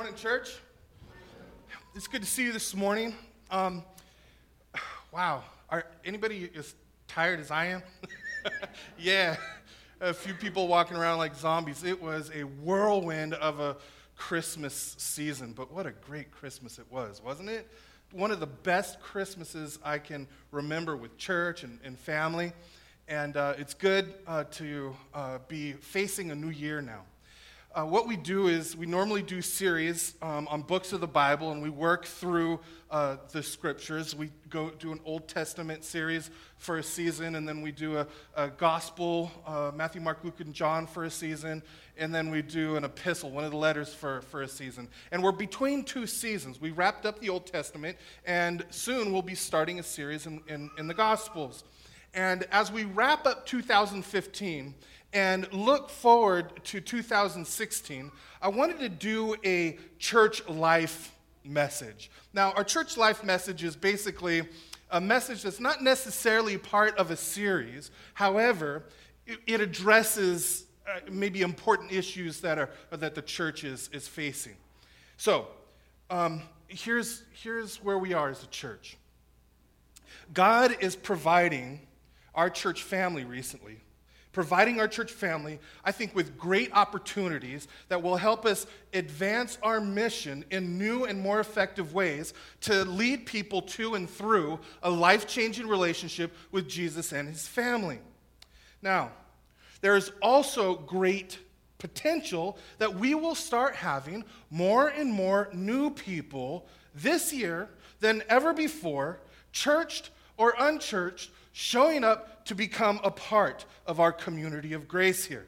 Morning, church. It's good to see you this morning. Um, wow, are anybody as tired as I am? yeah, a few people walking around like zombies. It was a whirlwind of a Christmas season, but what a great Christmas it was, wasn't it? One of the best Christmases I can remember with church and, and family. And uh, it's good uh, to uh, be facing a new year now. Uh, what we do is we normally do series um, on books of the Bible, and we work through uh, the scriptures. We go do an Old Testament series for a season, and then we do a, a gospel, uh, Matthew, Mark, Luke, and John for a season, and then we do an epistle, one of the letters for, for a season. And we're between two seasons. We wrapped up the Old Testament, and soon we'll be starting a series in, in, in the Gospels. And as we wrap up 2015, and look forward to 2016, I wanted to do a church life message. Now, our church life message is basically a message that's not necessarily part of a series. However, it, addresses uh, maybe important issues that, are, that the church is, is facing. So, um, here's, here's where we are as a church God is providing our church family recently providing our church family, I think, with great opportunities that will help us advance our mission in new and more effective ways to lead people to and through a life changing relationship with Jesus and his family. Now, there is also great potential that we will start having more and more new people this year than ever before, churched or unchurched, showing up to become a part of our community of grace here.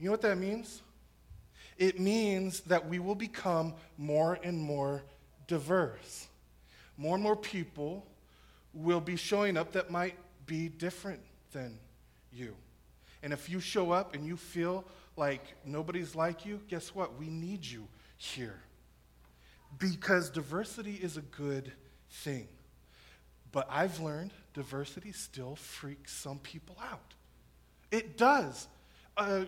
You know what that means? It means that we will become more and more diverse. More and more people will be showing up that might be different than you. And if you show up and you feel like nobody's like you, guess what? We need you here. Because diversity is a good thing. But I've learned diversity still freaks some people out. It does. Uh,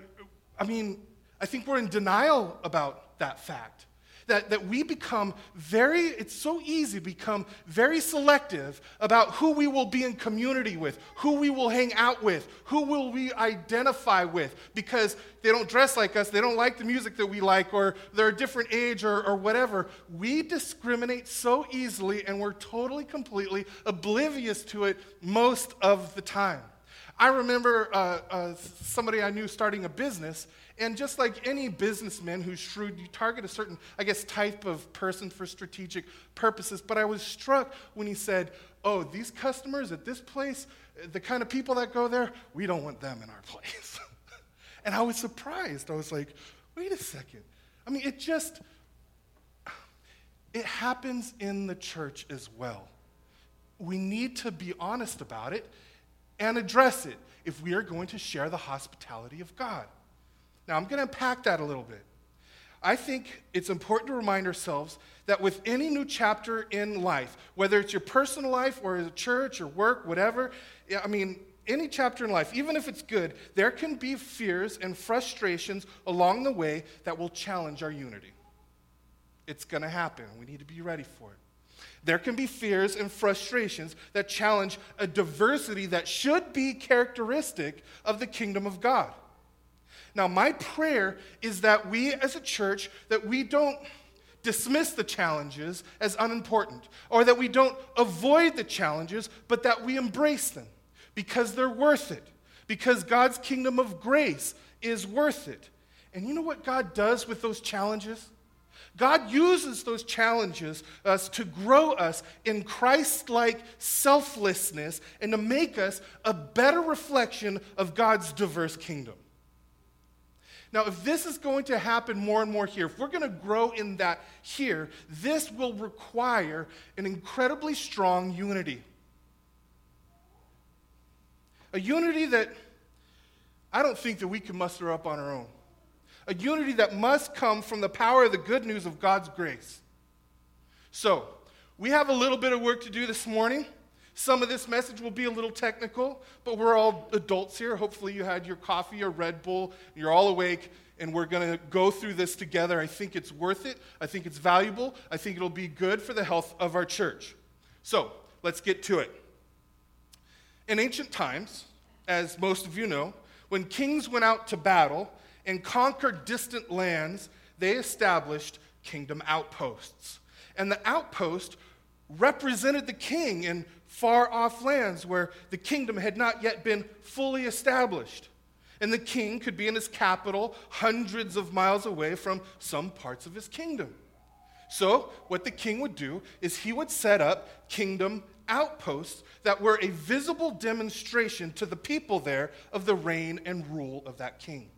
I mean, I think we're in denial about that fact that, that we become very, it's so easy to become very selective about who we will be in community with, who we will hang out with, who will we identify with, because they don't dress like us, they don't like the music that we like, or they're a different age, or, or whatever. We discriminate so easily, and we're totally, completely oblivious to it most of the time. I remember uh, uh, somebody I knew starting a business, and just like any businessman who's shrewd, you target a certain, I guess, type of person for strategic purposes. But I was struck when he said, Oh, these customers at this place, the kind of people that go there, we don't want them in our place. and I was surprised. I was like, Wait a second. I mean, it just, it happens in the church as well. We need to be honest about it and address it if we are going to share the hospitality of God. Now, I'm going to unpack that a little bit. I think it's important to remind ourselves that with any new chapter in life, whether it's your personal life or a church or work, whatever, I mean, any chapter in life, even if it's good, there can be fears and frustrations along the way that will challenge our unity. It's going to happen. We need to be ready for it. There can be fears and frustrations that challenge a diversity that should be characteristic of the kingdom of God. Now, my prayer is that we as a church that we don't dismiss the challenges as unimportant or that we don't avoid the challenges, but that we embrace them because they're worth it. Because God's kingdom of grace is worth it. And you know what God does with those challenges? God uses those challenges us to grow us in Christ like selflessness and to make us a better reflection of God's diverse kingdom. Now, if this is going to happen more and more here, if we're going to grow in that here, this will require an incredibly strong unity. A unity that I don't think that we can muster up on our own a unity that must come from the power of the good news of God's grace. So, we have a little bit of work to do this morning. Some of this message will be a little technical, but we're all adults here. Hopefully, you had your coffee or Red Bull, you're all awake, and we're going to go through this together. I think it's worth it. I think it's valuable. I think it'll be good for the health of our church. So, let's get to it. In ancient times, as most of you know, when kings went out to battle and conquered distant lands, they established kingdom outposts. And the outpost represented the king in far off lands where the kingdom had not yet been fully established. And the king could be in his capital hundreds of miles away from some parts of his kingdom. So, what the king would do is he would set up kingdom outposts that were a visible demonstration to the people there of the reign and rule of that king.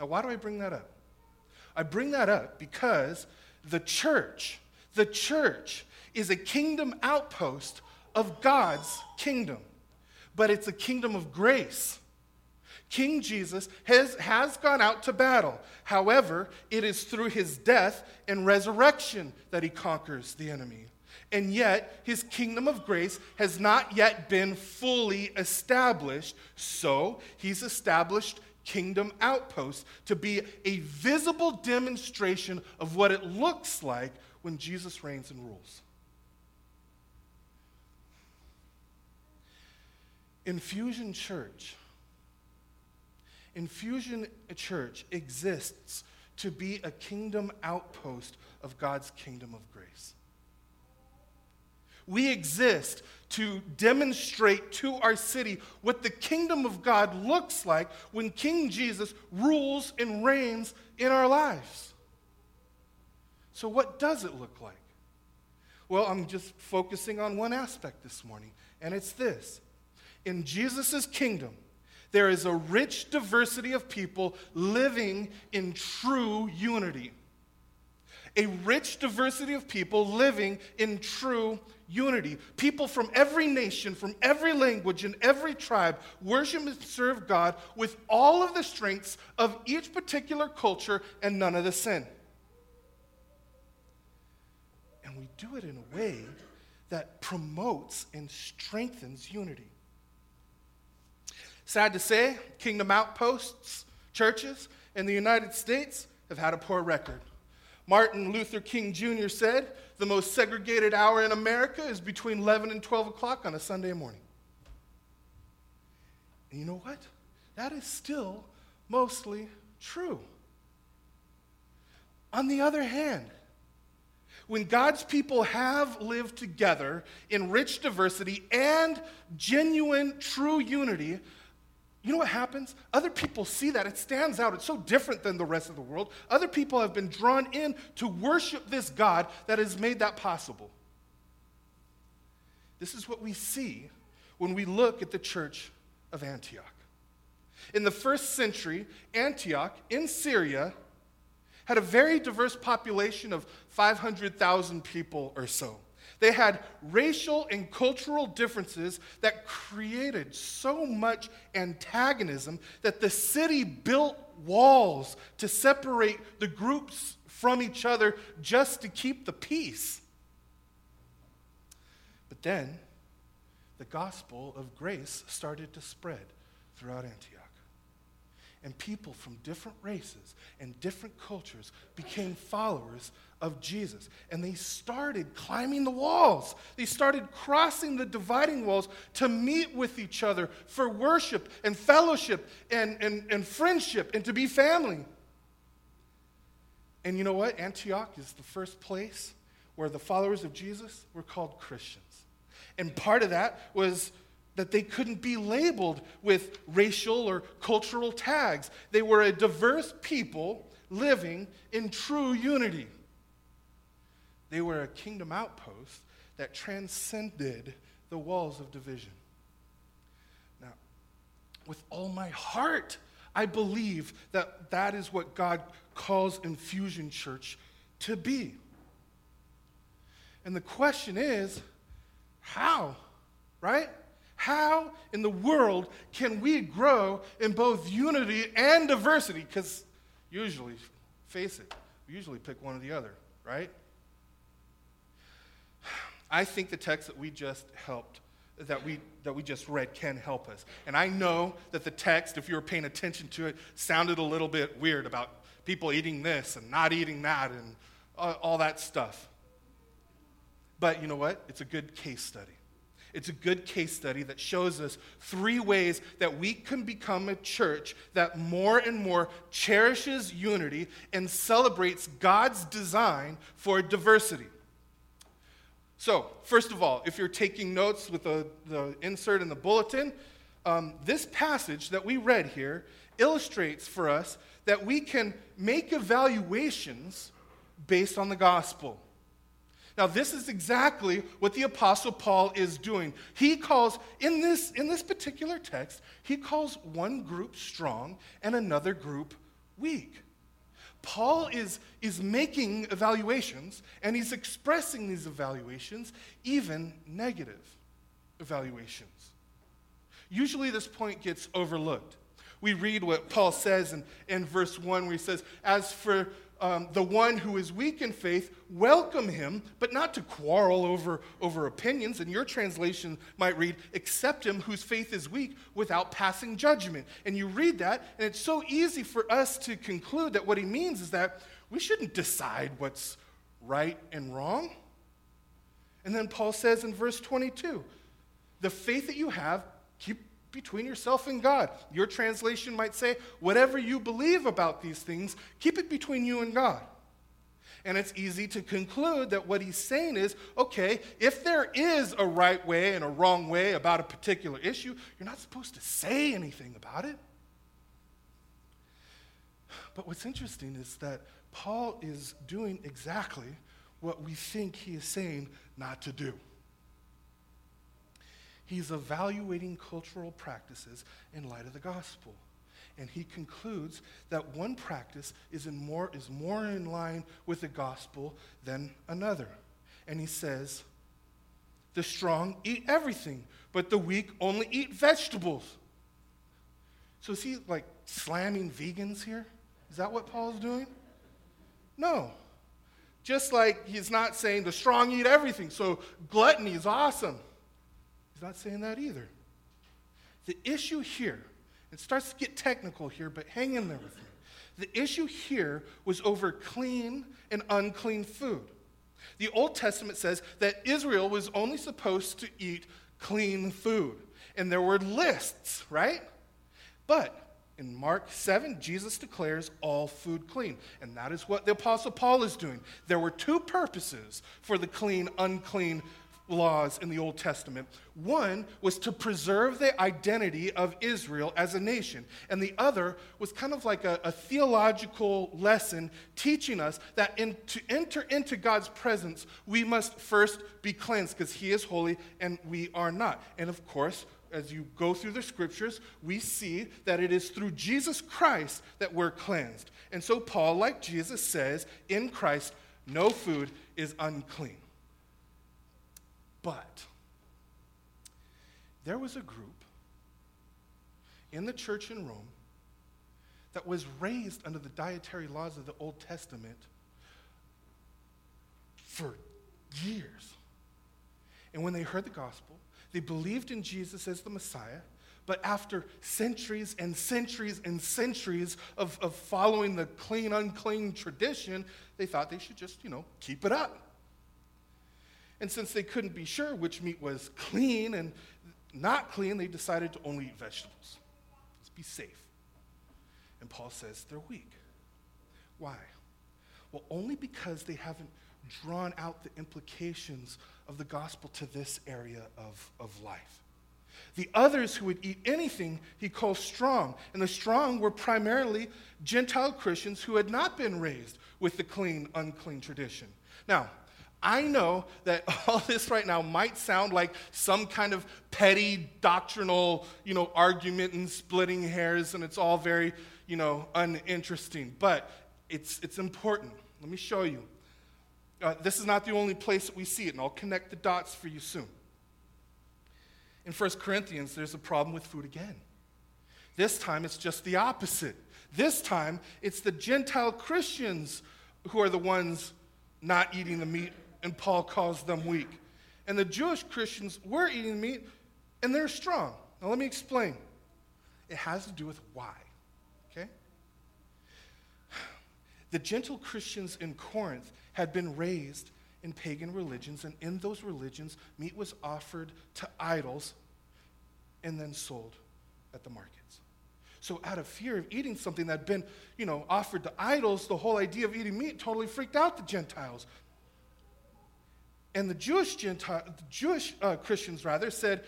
Now, why do I bring that up? I bring that up because the church, the church is a kingdom outpost of God's kingdom, but it's a kingdom of grace. King Jesus has, has gone out to battle. However, it is through his death and resurrection that he conquers the enemy. And yet, his kingdom of grace has not yet been fully established. So, he's established kingdom outposts to be a visible demonstration of what it looks like when Jesus reigns and rules. Infusion Church. Infusion Church exists to be a kingdom outpost of God's kingdom of grace. We exist to demonstrate to our city what the kingdom of God looks like when King Jesus rules and reigns in our lives. So, what does it look like? Well, I'm just focusing on one aspect this morning, and it's this in Jesus' kingdom, there is a rich diversity of people living in true unity. A rich diversity of people living in true unity. People from every nation, from every language, and every tribe worship and serve God with all of the strengths of each particular culture and none of the sin. And we do it in a way that promotes and strengthens unity. Sad to say, Kingdom Outposts churches in the United States have had a poor record. Martin Luther King Jr. said, The most segregated hour in America is between 11 and 12 o'clock on a Sunday morning. And you know what? That is still mostly true. On the other hand, when God's people have lived together in rich diversity and genuine, true unity, you know what happens? Other people see that. It stands out. It's so different than the rest of the world. Other people have been drawn in to worship this God that has made that possible. This is what we see when we look at the church of Antioch. In the first century, Antioch in Syria had a very diverse population of 500,000 people or so. They had racial and cultural differences that created so much antagonism that the city built walls to separate the groups from each other just to keep the peace. But then the gospel of grace started to spread throughout Antioch. And people from different races and different cultures became followers of Jesus. And they started climbing the walls. They started crossing the dividing walls to meet with each other for worship and fellowship and, and, and friendship and to be family. And you know what? Antioch is the first place where the followers of Jesus were called Christians. And part of that was that they couldn't be labeled with racial or cultural tags. They were a diverse people living in true unity. They were a kingdom outpost that transcended the walls of division. Now, with all my heart, I believe that that is what God calls Infusion Church to be. And the question is, how? Right? How in the world can we grow in both unity and diversity? Because usually, face it, we usually pick one or the other, right? I think the text that we just helped that we, that we just read can help us. And I know that the text, if you were paying attention to it, sounded a little bit weird about people eating this and not eating that and all that stuff. But you know what? It's a good case study. It's a good case study that shows us three ways that we can become a church that more and more cherishes unity and celebrates God's design for diversity. So, first of all, if you're taking notes with the, the insert in the bulletin, um, this passage that we read here illustrates for us that we can make evaluations based on the gospel. Now, this is exactly what the Apostle Paul is doing. He calls, in this, in this particular text, he calls one group strong and another group weak. Paul is, is making evaluations and he's expressing these evaluations, even negative evaluations. Usually, this point gets overlooked. We read what Paul says in, in verse 1, where he says, As for um, the one who is weak in faith, welcome him, but not to quarrel over, over opinions. And your translation might read, accept him whose faith is weak without passing judgment. And you read that, and it's so easy for us to conclude that what he means is that we shouldn't decide what's right and wrong. And then Paul says in verse 22 the faith that you have, keep between yourself and God. Your translation might say, whatever you believe about these things, keep it between you and God. And it's easy to conclude that what he's saying is okay, if there is a right way and a wrong way about a particular issue, you're not supposed to say anything about it. But what's interesting is that Paul is doing exactly what we think he is saying not to do. He's evaluating cultural practices in light of the gospel. And he concludes that one practice is, in more, is more in line with the gospel than another. And he says, The strong eat everything, but the weak only eat vegetables. So is he like slamming vegans here? Is that what Paul's doing? No. Just like he's not saying the strong eat everything, so gluttony is awesome. He's not saying that either. The issue here, it starts to get technical here, but hang in there with me. The issue here was over clean and unclean food. The Old Testament says that Israel was only supposed to eat clean food. And there were lists, right? But in Mark 7, Jesus declares all food clean. And that is what the Apostle Paul is doing. There were two purposes for the clean, unclean laws in the Old Testament. One was to preserve the identity of Israel as a nation, and the other was kind of like a, a theological lesson teaching us that in, to enter into God's presence, we must first be cleansed because He is holy and we are not. And of course, as you go through the scriptures, we see that it is through Jesus Christ that we're cleansed. And so, Paul, like Jesus, says, in Christ, no food is unclean. But there was a group in the church in Rome that was raised under the dietary laws of the Old Testament for years. And when they heard the gospel, they believed in Jesus as the Messiah. But after centuries and centuries and centuries of, of following the clean, unclean tradition, they thought they should just, you know, keep it up. And since they couldn't be sure which meat was clean and not clean, they decided to only eat vegetables. Let's be safe. And Paul says they're weak. Why? Well, only because they haven't drawn out the implications of the gospel to this area of, of life. The others who would eat anything he calls strong. And the strong were primarily Gentile Christians who had not been raised with the clean, unclean tradition. Now, I know that all this right now might sound like some kind of petty doctrinal, you know, argument and splitting hairs, and it's all very, you know, uninteresting. But it's, it's important. Let me show you. Uh, this is not the only place that we see it, and I'll connect the dots for you soon. In 1 Corinthians, there's a problem with food again. This time, it's just the opposite. This time, it's the Gentile Christians who are the ones not eating the meat and Paul calls them weak. And the Jewish Christians were eating meat, and they're strong. Now, let me explain. It has to do with why, okay? The Gentile Christians in Corinth had been raised in pagan religions, and in those religions, meat was offered to idols and then sold at the markets. So, out of fear of eating something that had been, you know, offered to idols, the whole idea of eating meat totally freaked out the Gentiles. And the Jewish, Gentile, the Jewish uh, Christians, rather, said,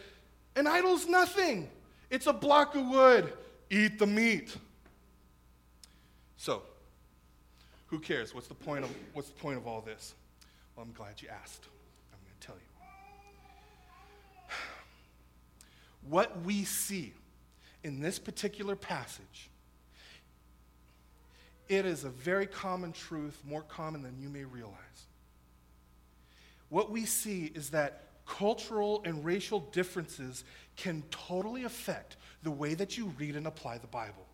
An idol's nothing. It's a block of wood. Eat the meat. So, who cares? What's the point of, what's the point of all this? Well, I'm glad you asked. I'm going to tell you. What we see in this particular passage, it is a very common truth, more common than you may realize. What we see is that cultural and racial differences can totally affect the way that you read and apply the Bible.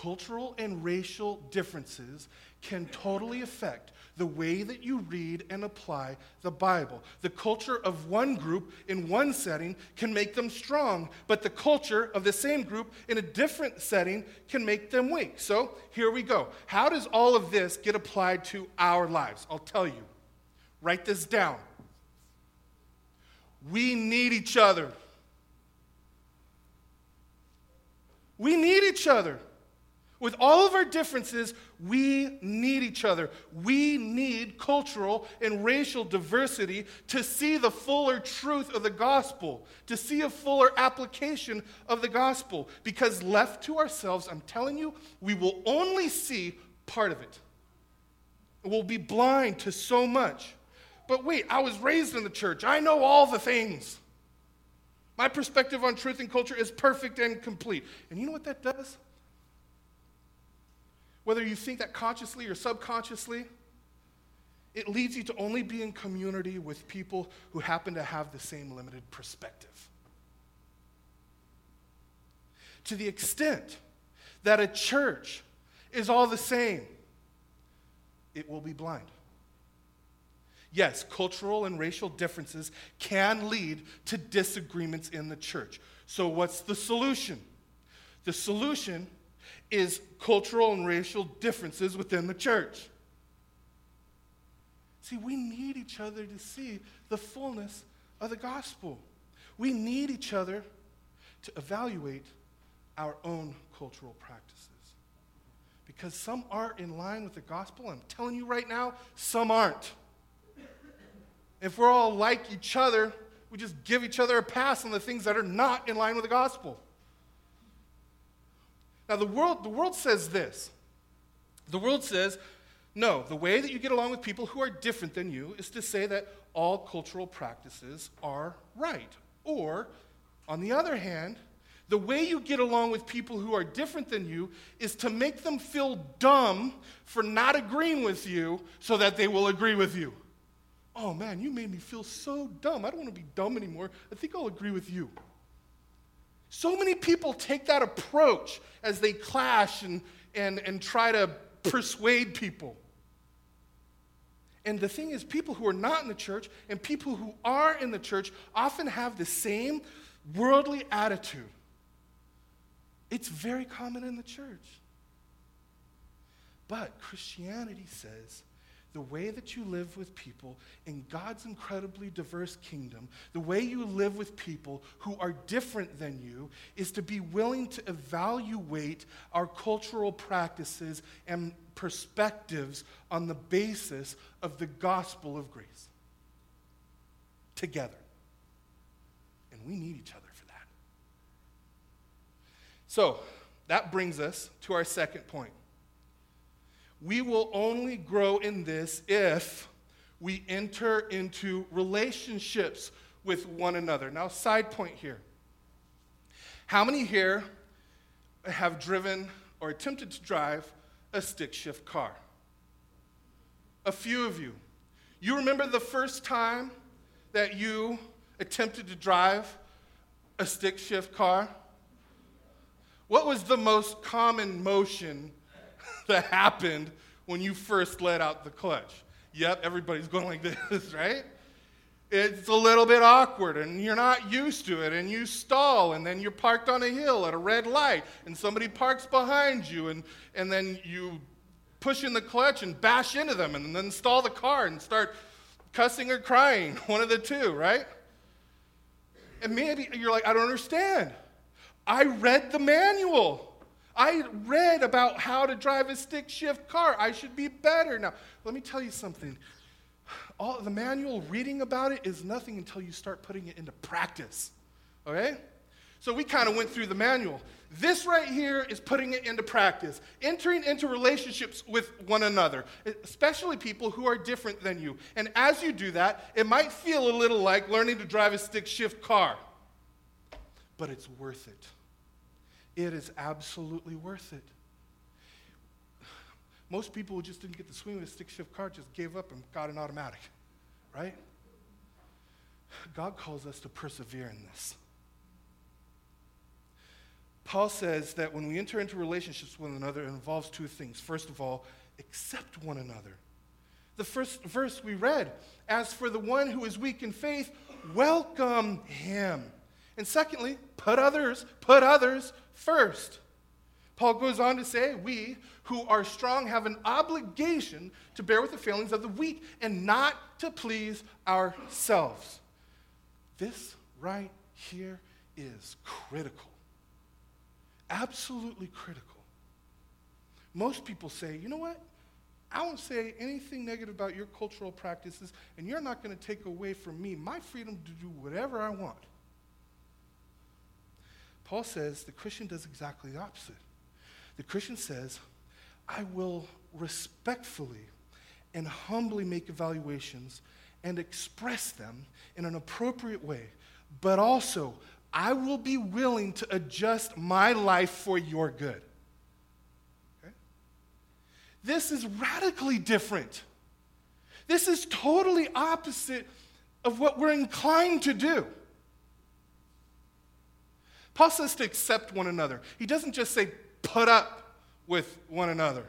Cultural and racial differences can totally affect the way that you read and apply the Bible. The culture of one group in one setting can make them strong, but the culture of the same group in a different setting can make them weak. So here we go. How does all of this get applied to our lives? I'll tell you. Write this down. We need each other. We need each other. With all of our differences, we need each other. We need cultural and racial diversity to see the fuller truth of the gospel, to see a fuller application of the gospel. Because left to ourselves, I'm telling you, we will only see part of it. We'll be blind to so much. But wait, I was raised in the church, I know all the things. My perspective on truth and culture is perfect and complete. And you know what that does? Whether you think that consciously or subconsciously, it leads you to only be in community with people who happen to have the same limited perspective. To the extent that a church is all the same, it will be blind. Yes, cultural and racial differences can lead to disagreements in the church. So, what's the solution? The solution is cultural and racial differences within the church. See, we need each other to see the fullness of the gospel. We need each other to evaluate our own cultural practices. Because some are in line with the gospel. I'm telling you right now, some aren't. If we're all like each other, we just give each other a pass on the things that are not in line with the gospel. Now, the world, the world says this the world says, no, the way that you get along with people who are different than you is to say that all cultural practices are right. Or, on the other hand, the way you get along with people who are different than you is to make them feel dumb for not agreeing with you so that they will agree with you. Oh man, you made me feel so dumb. I don't want to be dumb anymore. I think I'll agree with you. So many people take that approach as they clash and, and, and try to persuade people. And the thing is, people who are not in the church and people who are in the church often have the same worldly attitude. It's very common in the church. But Christianity says the way that you live with people in God's incredibly diverse kingdom, the way you live with people who are different than you, is to be willing to evaluate our cultural practices and perspectives on the basis of the gospel of grace. Together. And we need each other for that. So, that brings us to our second point we will only grow in this if we enter into relationships with one another. Now, side point here. How many here have driven or attempted to drive a stick shift car? A few of you. You remember the first time that you attempted to drive a stick shift car? What was the most common motion that happened when you first let out the clutch. Yep, everybody's going like this, right? it's a little bit awkward and you're not used to it and you stall and then you're parked on a hill at a red light and somebody parks behind you and, and then you push in the clutch and bash into them and then stall the car and start cussing or crying, one of the two, right? And maybe you're like, I don't understand. I read the manual. I read about how to drive a stick shift car. I should be better. Now, let me tell you something. All the manual reading about it is nothing until you start putting it into practice. Okay? So we kind of went through the manual. This right here is putting it into practice, entering into relationships with one another, especially people who are different than you. And as you do that, it might feel a little like learning to drive a stick shift car, but it's worth it. It is absolutely worth it. Most people who just didn't get the swing of a stick shift car just gave up and got an automatic, right? God calls us to persevere in this. Paul says that when we enter into relationships with one another, it involves two things. First of all, accept one another. The first verse we read, as for the one who is weak in faith, welcome him. And secondly, put others, put others first. Paul goes on to say, We who are strong have an obligation to bear with the failings of the weak and not to please ourselves. This right here is critical. Absolutely critical. Most people say, you know what? I won't say anything negative about your cultural practices, and you're not going to take away from me my freedom to do whatever I want. Paul says the Christian does exactly the opposite. The Christian says, I will respectfully and humbly make evaluations and express them in an appropriate way, but also I will be willing to adjust my life for your good. Okay? This is radically different. This is totally opposite of what we're inclined to do. Paul says to accept one another. He doesn't just say put up with one another.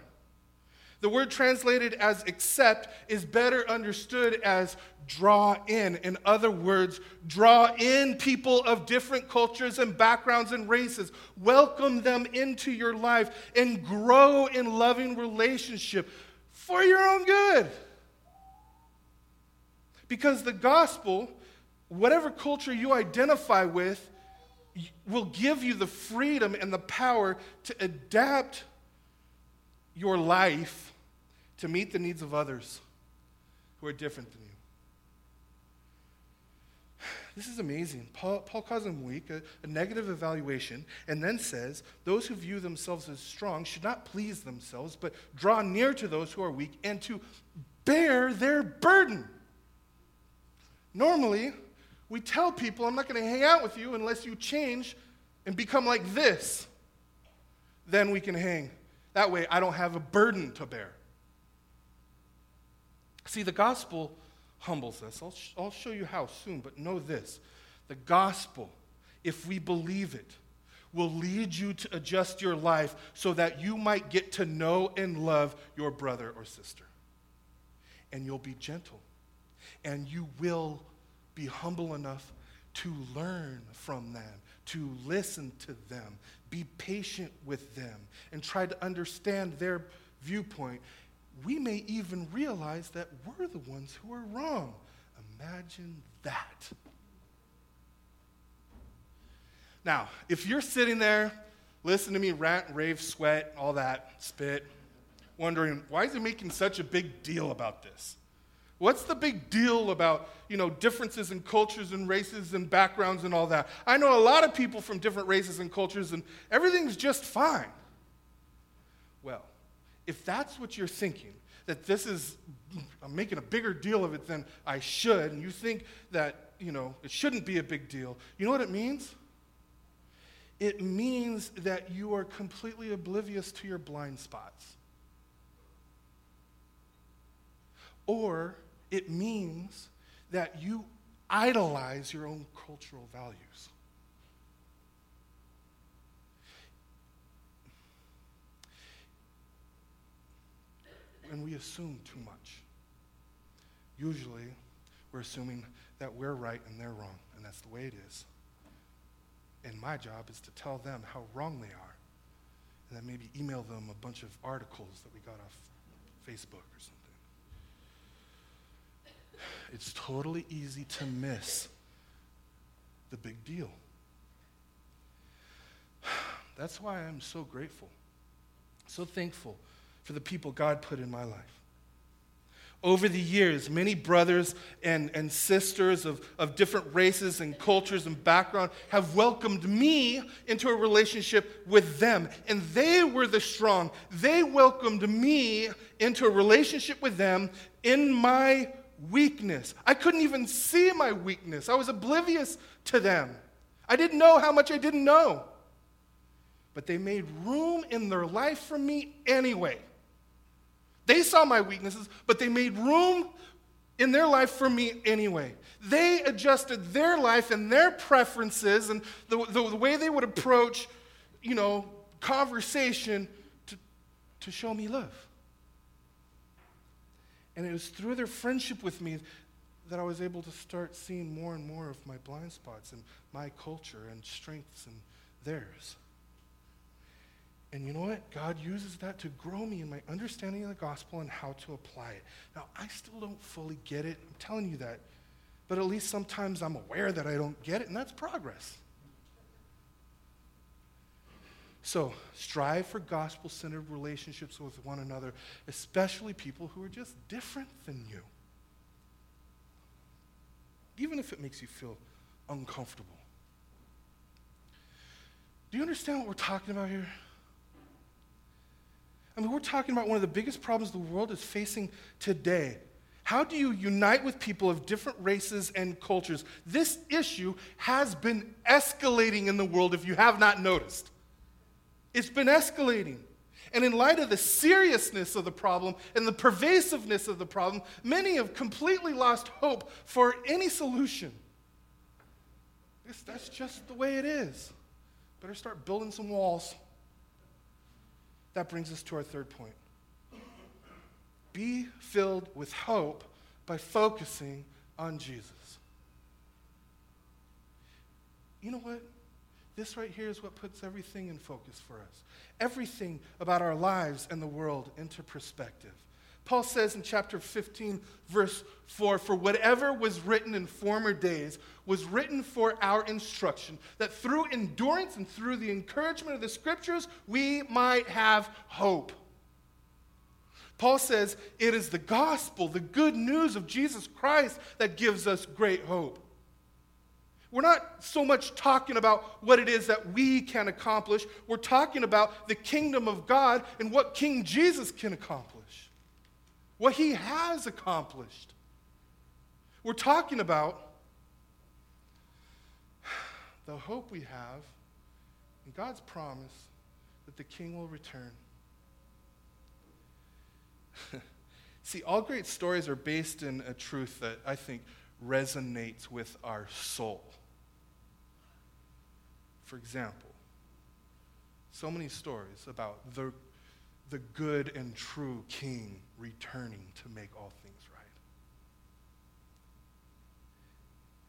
The word translated as accept is better understood as draw in. In other words, draw in people of different cultures and backgrounds and races. Welcome them into your life and grow in loving relationship for your own good. Because the gospel, whatever culture you identify with, will give you the freedom and the power to adapt your life to meet the needs of others who are different than you. This is amazing. Paul, Paul calls them weak, a, a negative evaluation, and then says those who view themselves as strong should not please themselves, but draw near to those who are weak and to bear their burden. Normally, we tell people, I'm not going to hang out with you unless you change and become like this. Then we can hang. That way, I don't have a burden to bear. See, the gospel humbles us. I'll, sh- I'll show you how soon, but know this the gospel, if we believe it, will lead you to adjust your life so that you might get to know and love your brother or sister. And you'll be gentle. And you will be humble enough to learn from them, to listen to them, be patient with them, and try to understand their viewpoint. We may even realize that we're the ones who are wrong. Imagine that. Now, if you're sitting there, listening to me rant, rave, sweat, all that, spit, wondering, why is he making such a big deal about this? What's the big deal about, you know, differences in cultures and races and backgrounds and all that? I know a lot of people from different races and cultures and everything's just fine. Well, if that's what you're thinking, that this is, I'm making a bigger deal of it than I should, and you think that, you know, it shouldn't be a big deal, you know what it means? It means that you are completely oblivious to your blind spots. Or it means that you idolize your own cultural values. And we assume too much. Usually, we're assuming that we're right and they're wrong, and that's the way it is. And my job is to tell them how wrong they are, and then maybe email them a bunch of articles that we got off Facebook or something. It's totally easy to miss the big deal. That's why I'm so grateful, so thankful for the people God put in my life. Over the years, many brothers and, and sisters of, of different races and cultures and background have welcomed me into a relationship with them. And they were the strong. They welcomed me into a relationship with them in my weakness. I couldn't even see my weakness, I was oblivious to them. I didn't know how much I didn't know. But they made room in their life for me anyway. They saw my weaknesses, but they made room in their life for me anyway. They adjusted their life and their preferences and the, the, the way they would approach, you know, conversation to, to show me love. And it was through their friendship with me that I was able to start seeing more and more of my blind spots and my culture and strengths and theirs. And you know what? God uses that to grow me in my understanding of the gospel and how to apply it. Now, I still don't fully get it. I'm telling you that. But at least sometimes I'm aware that I don't get it, and that's progress. So, strive for gospel centered relationships with one another, especially people who are just different than you. Even if it makes you feel uncomfortable. Do you understand what we're talking about here? I mean, we're talking about one of the biggest problems the world is facing today. How do you unite with people of different races and cultures? This issue has been escalating in the world if you have not noticed. It's been escalating. And in light of the seriousness of the problem and the pervasiveness of the problem, many have completely lost hope for any solution. That's just the way it is. Better start building some walls. That brings us to our third point. Be filled with hope by focusing on Jesus. You know what? This right here is what puts everything in focus for us. Everything about our lives and the world into perspective. Paul says in chapter 15, verse 4 For whatever was written in former days was written for our instruction, that through endurance and through the encouragement of the scriptures, we might have hope. Paul says it is the gospel, the good news of Jesus Christ, that gives us great hope. We're not so much talking about what it is that we can accomplish. We're talking about the kingdom of God and what King Jesus can accomplish what he has accomplished. We're talking about the hope we have and God's promise that the king will return. See, all great stories are based in a truth that I think resonates with our soul. For example, so many stories about the the good and true king returning to make all things right.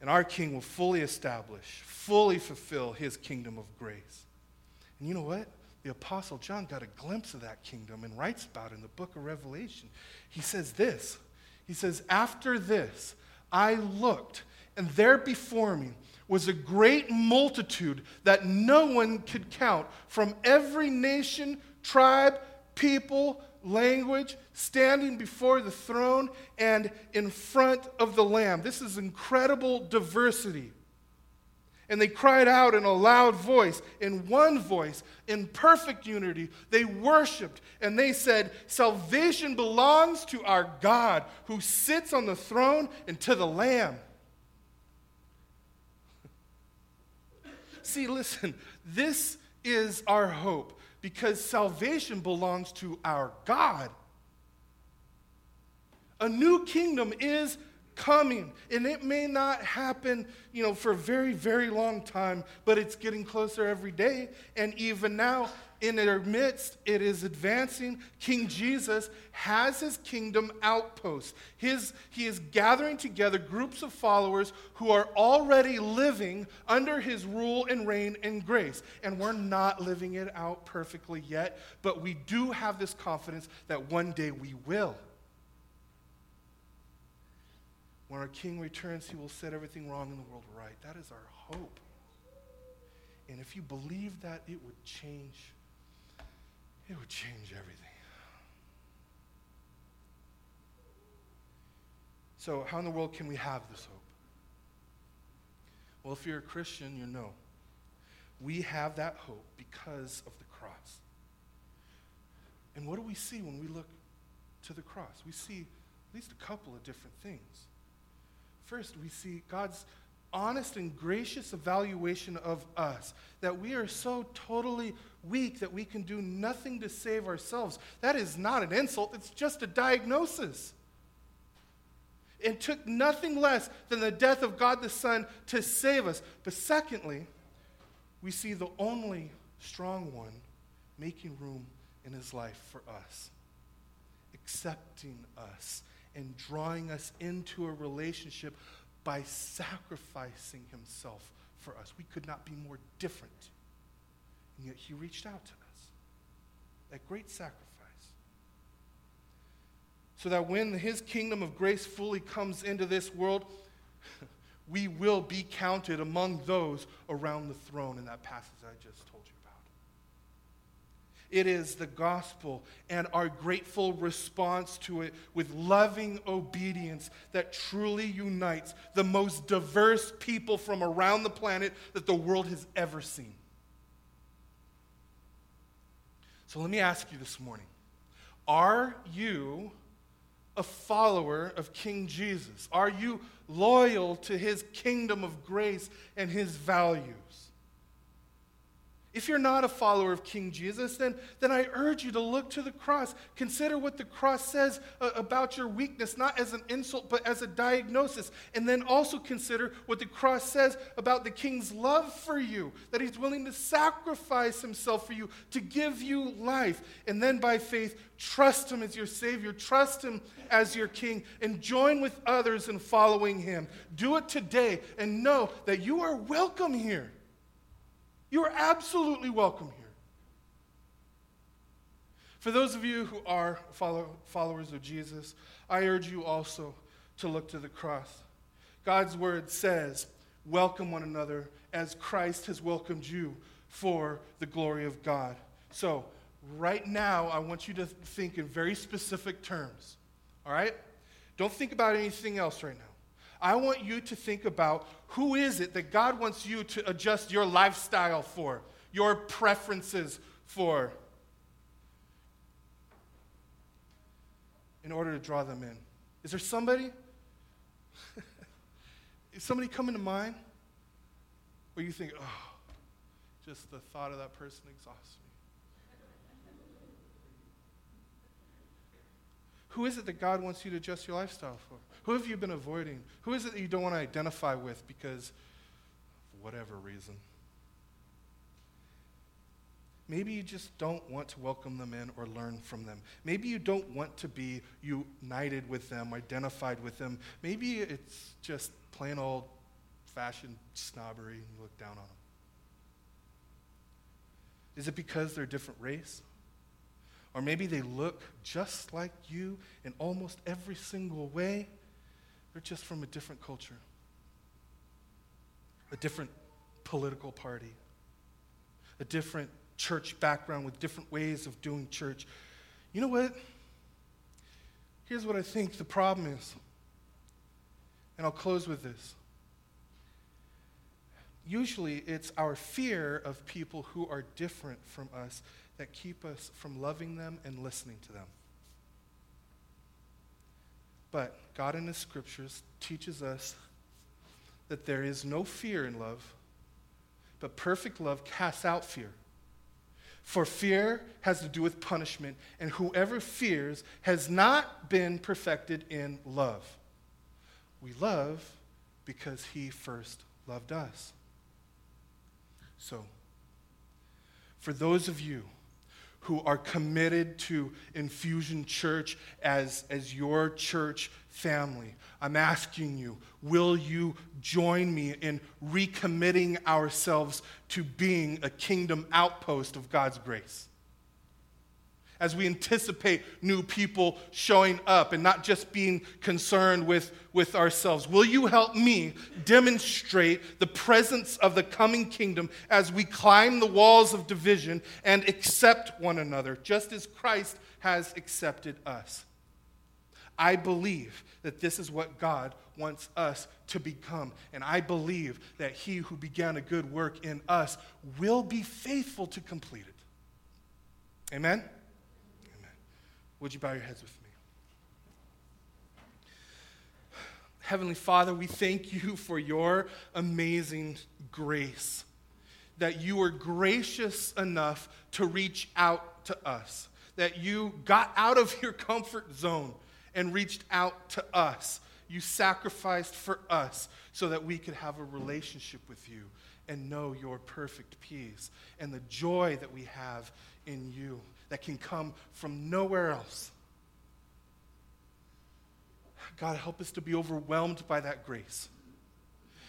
And our king will fully establish, fully fulfill his kingdom of grace. And you know what? The Apostle John got a glimpse of that kingdom and writes about it in the book of Revelation. He says this He says, After this, I looked, and there before me was a great multitude that no one could count from every nation, tribe, people, language, standing before the throne and in front of the Lamb. This is incredible diversity. And they cried out in a loud voice, in one voice, in perfect unity. They worshiped and they said, Salvation belongs to our God who sits on the throne and to the Lamb. See, listen, this is our hope because salvation belongs to our God. A new kingdom is coming. And it may not happen, you know, for a very, very long time, but it's getting closer every day. And even now, in our midst, it is advancing. King Jesus has his kingdom outposts. His, he is gathering together groups of followers who are already living under his rule and reign and grace. And we're not living it out perfectly yet, but we do have this confidence that one day we will. When our king returns, he will set everything wrong in the world right. That is our hope. And if you believe that, it would change it would change everything. So, how in the world can we have this hope? Well, if you're a Christian, you know. We have that hope because of the cross. And what do we see when we look to the cross? We see at least a couple of different things. First, we see God's honest and gracious evaluation of us that we are so totally weak that we can do nothing to save ourselves. That is not an insult, it's just a diagnosis. It took nothing less than the death of God the Son to save us. But secondly, we see the only strong one making room in his life for us, accepting us, and drawing us into a relationship by sacrificing himself for us. We could not be more different. And yet he reached out to us. That great sacrifice. So that when his kingdom of grace fully comes into this world, we will be counted among those around the throne in that passage I just told you. It is the gospel and our grateful response to it with loving obedience that truly unites the most diverse people from around the planet that the world has ever seen. So let me ask you this morning Are you a follower of King Jesus? Are you loyal to his kingdom of grace and his values? If you're not a follower of King Jesus, then, then I urge you to look to the cross. Consider what the cross says uh, about your weakness, not as an insult, but as a diagnosis. And then also consider what the cross says about the King's love for you, that he's willing to sacrifice himself for you, to give you life. And then by faith, trust him as your Savior, trust him as your King, and join with others in following him. Do it today and know that you are welcome here. You are absolutely welcome here. For those of you who are follow, followers of Jesus, I urge you also to look to the cross. God's word says, Welcome one another as Christ has welcomed you for the glory of God. So, right now, I want you to think in very specific terms. All right? Don't think about anything else right now. I want you to think about who is it that God wants you to adjust your lifestyle for, your preferences for, in order to draw them in. Is there somebody? is somebody coming to mind? Where you think, oh, just the thought of that person exhausts me. Who is it that God wants you to adjust your lifestyle for? Who have you been avoiding? Who is it that you don't want to identify with because of whatever reason? Maybe you just don't want to welcome them in or learn from them. Maybe you don't want to be united with them, identified with them. Maybe it's just plain old fashioned snobbery and you look down on them. Is it because they're a different race? Or maybe they look just like you in almost every single way? They're just from a different culture, a different political party, a different church background with different ways of doing church. You know what? Here's what I think the problem is. And I'll close with this. Usually, it's our fear of people who are different from us that keep us from loving them and listening to them. But God in His scriptures teaches us that there is no fear in love, but perfect love casts out fear. For fear has to do with punishment, and whoever fears has not been perfected in love. We love because he first loved us. So, for those of you who are committed to Infusion Church as, as your church family, I'm asking you, will you join me in recommitting ourselves to being a kingdom outpost of God's grace? As we anticipate new people showing up and not just being concerned with, with ourselves. Will you help me demonstrate the presence of the coming kingdom as we climb the walls of division and accept one another, just as Christ has accepted us? I believe that this is what God wants us to become. And I believe that He who began a good work in us will be faithful to complete it. Amen? Would you bow your heads with me? Heavenly Father, we thank you for your amazing grace. That you were gracious enough to reach out to us. That you got out of your comfort zone and reached out to us. You sacrificed for us so that we could have a relationship with you and know your perfect peace and the joy that we have in you that can come from nowhere else. God, help us to be overwhelmed by that grace.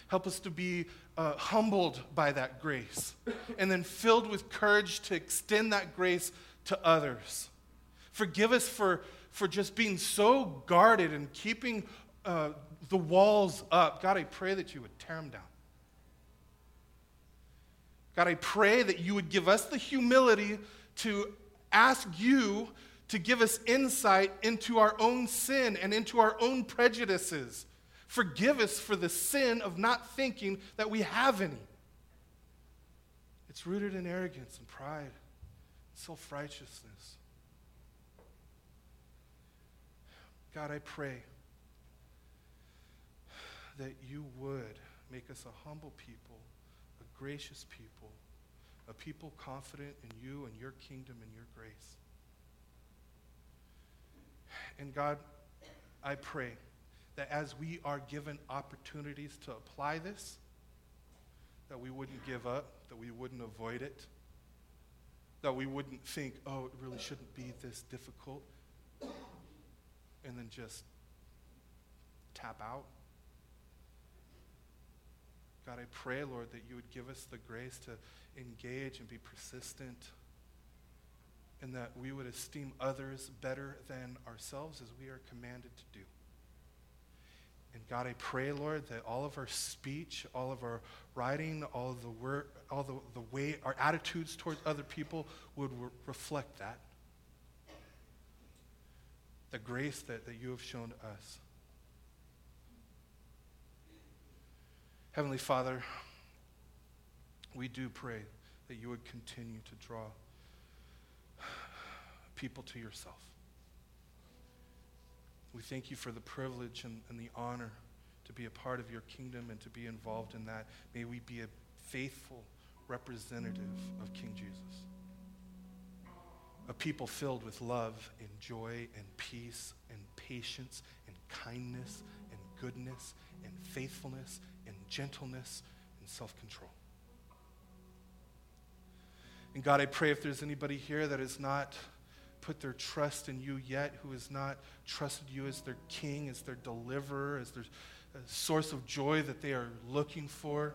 Help us to be uh, humbled by that grace and then filled with courage to extend that grace to others. Forgive us for, for just being so guarded and keeping uh, the walls up. God, I pray that you would tear them down. God, I pray that you would give us the humility to ask you to give us insight into our own sin and into our own prejudices. Forgive us for the sin of not thinking that we have any. It's rooted in arrogance and pride, self righteousness. God, I pray that you would make us a humble people, a gracious people, a people confident in you and your kingdom and your grace. And God, I pray that as we are given opportunities to apply this, that we wouldn't give up, that we wouldn't avoid it, that we wouldn't think, oh, it really shouldn't be this difficult, and then just tap out. God, I pray, Lord, that you would give us the grace to engage and be persistent, and that we would esteem others better than ourselves as we are commanded to do. And God, I pray, Lord, that all of our speech, all of our writing, all the word, all the, the way our attitudes towards other people would re- reflect that. The grace that, that you have shown us. Heavenly Father, we do pray that you would continue to draw people to yourself. We thank you for the privilege and, and, the honor to be a part of your kingdom and to be involved in that. May we be a faithful representative of King Jesus. A people filled with love and joy and peace and patience and kindness and goodness and faithfulness and gentleness and self control. And God, I pray if there's anybody here that has not put their trust in you yet, who has not trusted you as their king, as their deliverer, as their uh, source of joy that they are looking for,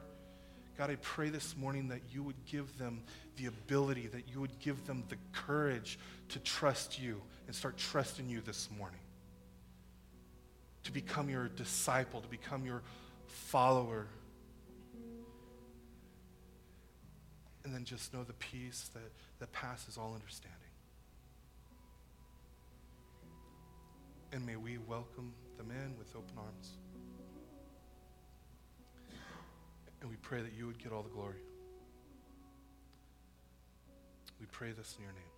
God, I pray this morning that you would give them the ability, that you would give them the courage to trust you and start trusting you this morning. To become your disciple, to become your follower, and then just know the peace that, that passes all understanding. And may we welcome them in with open arms. And we pray that you would get all the glory. We pray this in your name.